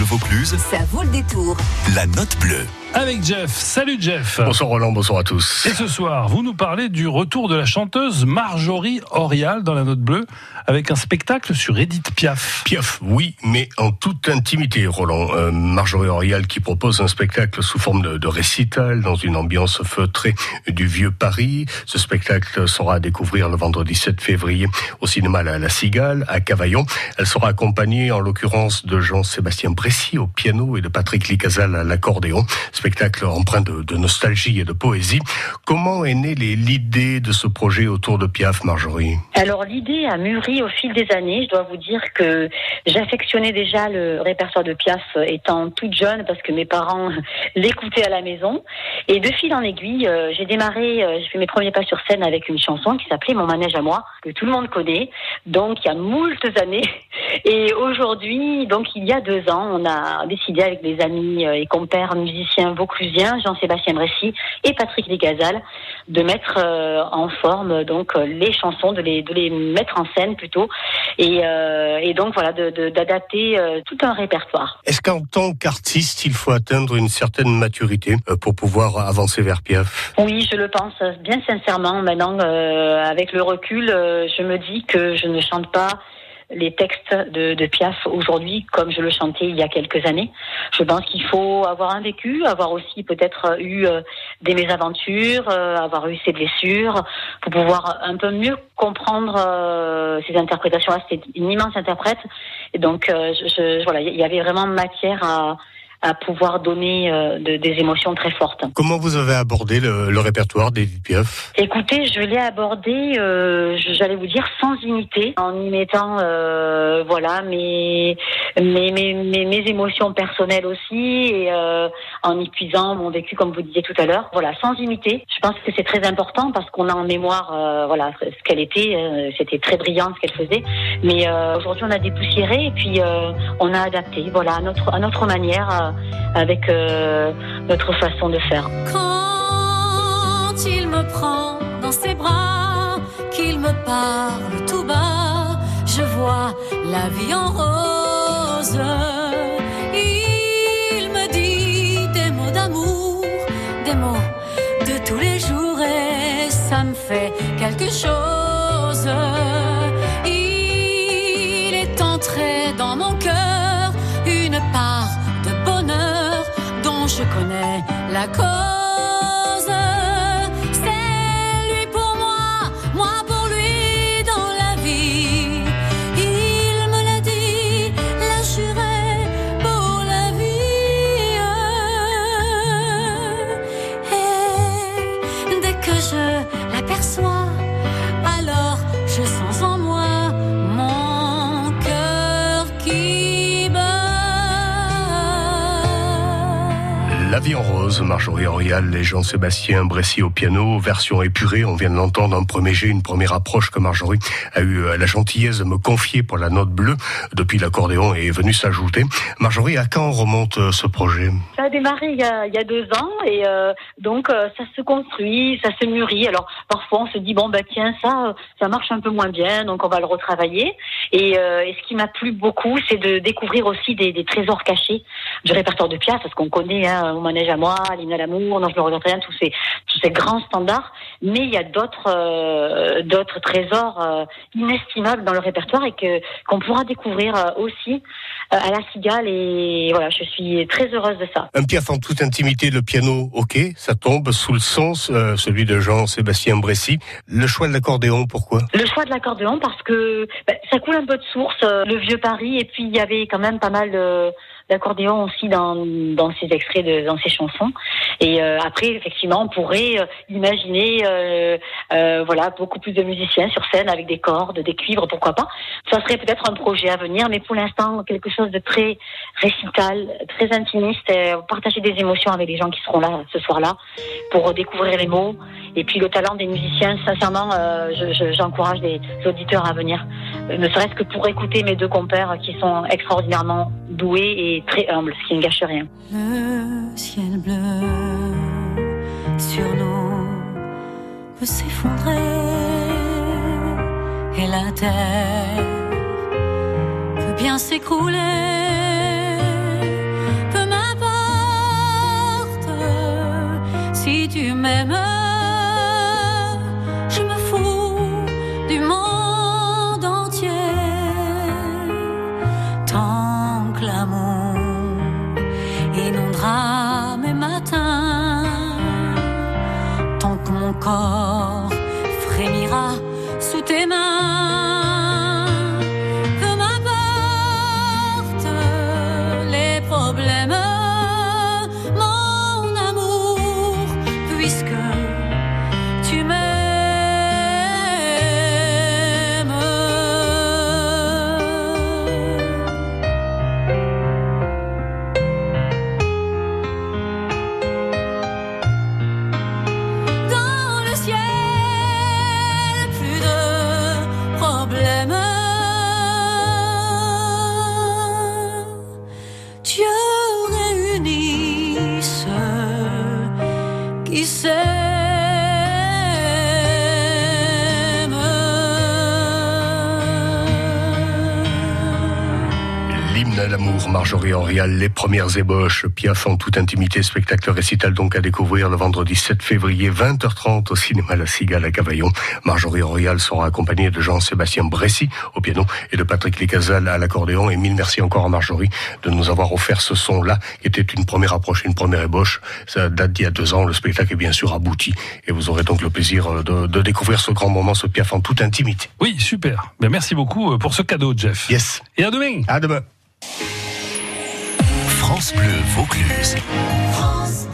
Bleu Vaucluse. Ça vaut le détour. La note bleue. Avec Jeff. Salut Jeff. Bonsoir Roland, bonsoir à tous. Et ce soir, vous nous parlez du retour de la chanteuse Marjorie Orial dans la note bleue avec un spectacle sur Edith Piaf. Piaf, oui, mais en toute intimité, Roland. Euh, Marjorie Orial qui propose un spectacle sous forme de, de, récital dans une ambiance feutrée du vieux Paris. Ce spectacle sera à découvrir le vendredi 7 février au cinéma La, la Cigale à Cavaillon. Elle sera accompagnée en l'occurrence de Jean-Sébastien Bressy au piano et de Patrick Licazal à l'accordéon spectacle empreint de, de, nostalgie et de poésie. Comment est née l'idée de ce projet autour de Piaf, Marjorie? Alors l'idée a mûri au fil des années. Je dois vous dire que j'affectionnais déjà le répertoire de Piaf étant toute jeune parce que mes parents l'écoutaient à la maison. Et de fil en aiguille, euh, j'ai démarré, euh, j'ai fait mes premiers pas sur scène avec une chanson qui s'appelait Mon manège à moi, que tout le monde connaît. Donc il y a moultes années. Et aujourd'hui, donc il y a deux ans, on a décidé avec des amis et compères musiciens vauclusien, Jean-Sébastien Bressy et Patrick Desgazal, de mettre euh, en forme donc les chansons, de les, de les mettre en scène plutôt, et, euh, et donc voilà, d'adapter euh, tout un répertoire. Est-ce qu'en tant qu'artiste, il faut atteindre une certaine maturité euh, pour pouvoir avancer vers Piaf? Oui, je le pense, bien sincèrement. Maintenant, euh, avec le recul, je me dis que je ne chante pas les textes de, de Piaf aujourd'hui comme je le chantais il y a quelques années. Je pense qu'il faut avoir un vécu, avoir aussi peut-être eu euh, des mésaventures, euh, avoir eu ses blessures, pour pouvoir un peu mieux comprendre euh, ces interprétations-là. C'était une immense interprète. Et donc, je, je, voilà, il y avait vraiment matière à à pouvoir donner euh, de, des émotions très fortes. Comment vous avez abordé le, le répertoire d'Edith Piaf Écoutez, je l'ai abordé, euh, j'allais vous dire, sans unité, en y mettant euh, voilà mes, mes, mes, mes, mes, émotions personnelles aussi, et euh, en y puisant mon vécu, comme vous disiez tout à l'heure. Voilà, sans unité. Je pense que c'est très important parce qu'on a en mémoire euh, voilà ce qu'elle était. Euh, C'était très brillant ce qu'elle faisait. Mais aujourd'hui, on a dépoussiéré et puis on a adapté, voilà, à notre, à notre manière avec euh, notre façon de faire. Quand il me prend dans ses bras, qu'il me parle tout bas, je vois la vie en rose. Il me dit des mots d'amour, des mots de tous les jours et ça me fait quelque chose. Il est entré dans mon cœur une part je connais la cause. En rose, Marjorie Orial et Jean-Sébastien Bressy au piano, version épurée, on vient de l'entendre un premier jet, une première approche que Marjorie a eu la gentillesse de me confier pour la note bleue, depuis l'accordéon est venu s'ajouter. Marjorie, à quand remonte ce projet? Ça a démarré il y a, deux ans et euh, donc euh, ça se construit, ça se mûrit. Alors parfois on se dit bon bah tiens ça ça marche un peu moins bien, donc on va le retravailler. Et, euh, ce qui m'a plu beaucoup, c'est de découvrir aussi des, trésors cachés du répertoire de Piaf, parce qu'on connaît hein, Manège à moi, l'hymne à l'amour, non je ne regrette rien, tous ces tous ces grands standards. Mais il y a d'autres euh, d'autres trésors euh, inestimables dans le répertoire et que qu'on pourra découvrir aussi à la Cigale. Et voilà, je suis très heureuse de ça. Un Piaf en toute intimité, le piano, ok, ça tombe sous le sens, euh, celui de Jean-Sébastien Bressy. Le choix de l'accordéon, pourquoi? Le choix de l'accordéon parce que bah, ça coule un peu de source, euh, le vieux Paris, et puis il y avait quand même pas mal de d'accordéon aussi dans, dans ces extraits, dans ces chansons. Et euh, après, effectivement, on pourrait euh, imaginer euh, voilà, beaucoup plus de musiciens sur scène avec des cordes, des cuivres, pourquoi pas. Ça serait peut-être un projet à venir, mais pour l'instant, quelque chose de très récital, très intimiste, partager des émotions avec les gens qui seront là ce soir-là pour découvrir les mots. Et puis le talent des musiciens, sincèrement, j'encourage je, les auditeurs à venir, ne serait-ce que pour écouter mes deux compères qui sont extraordinairement doués très humble, ce qui ne gâche rien. Le ciel bleu sur l'eau peut s'effondrer et la terre peut bien s'écrouler. tu m'aimes que à l'amour, Marjorie Orial, les premières ébauches, Piaf en toute intimité, spectacle récital donc à découvrir le vendredi 7 février, 20h30 au cinéma La Cigale à Cavaillon. Marjorie Orial sera accompagnée de Jean-Sébastien Bressy au piano et de Patrick Licazal à l'accordéon. Et mille merci encore à Marjorie de nous avoir offert ce son-là, qui était une première approche, une première ébauche. Ça date d'il y a deux ans. Le spectacle est bien sûr abouti et vous aurez donc le plaisir euh, de, de découvrir ce grand moment, ce Piaf en toute intimité. Oui, super. Ben, merci beaucoup euh, pour ce cadeau, Jeff. Yes. Et à demain. À demain. France Bleu Vaucluse. France.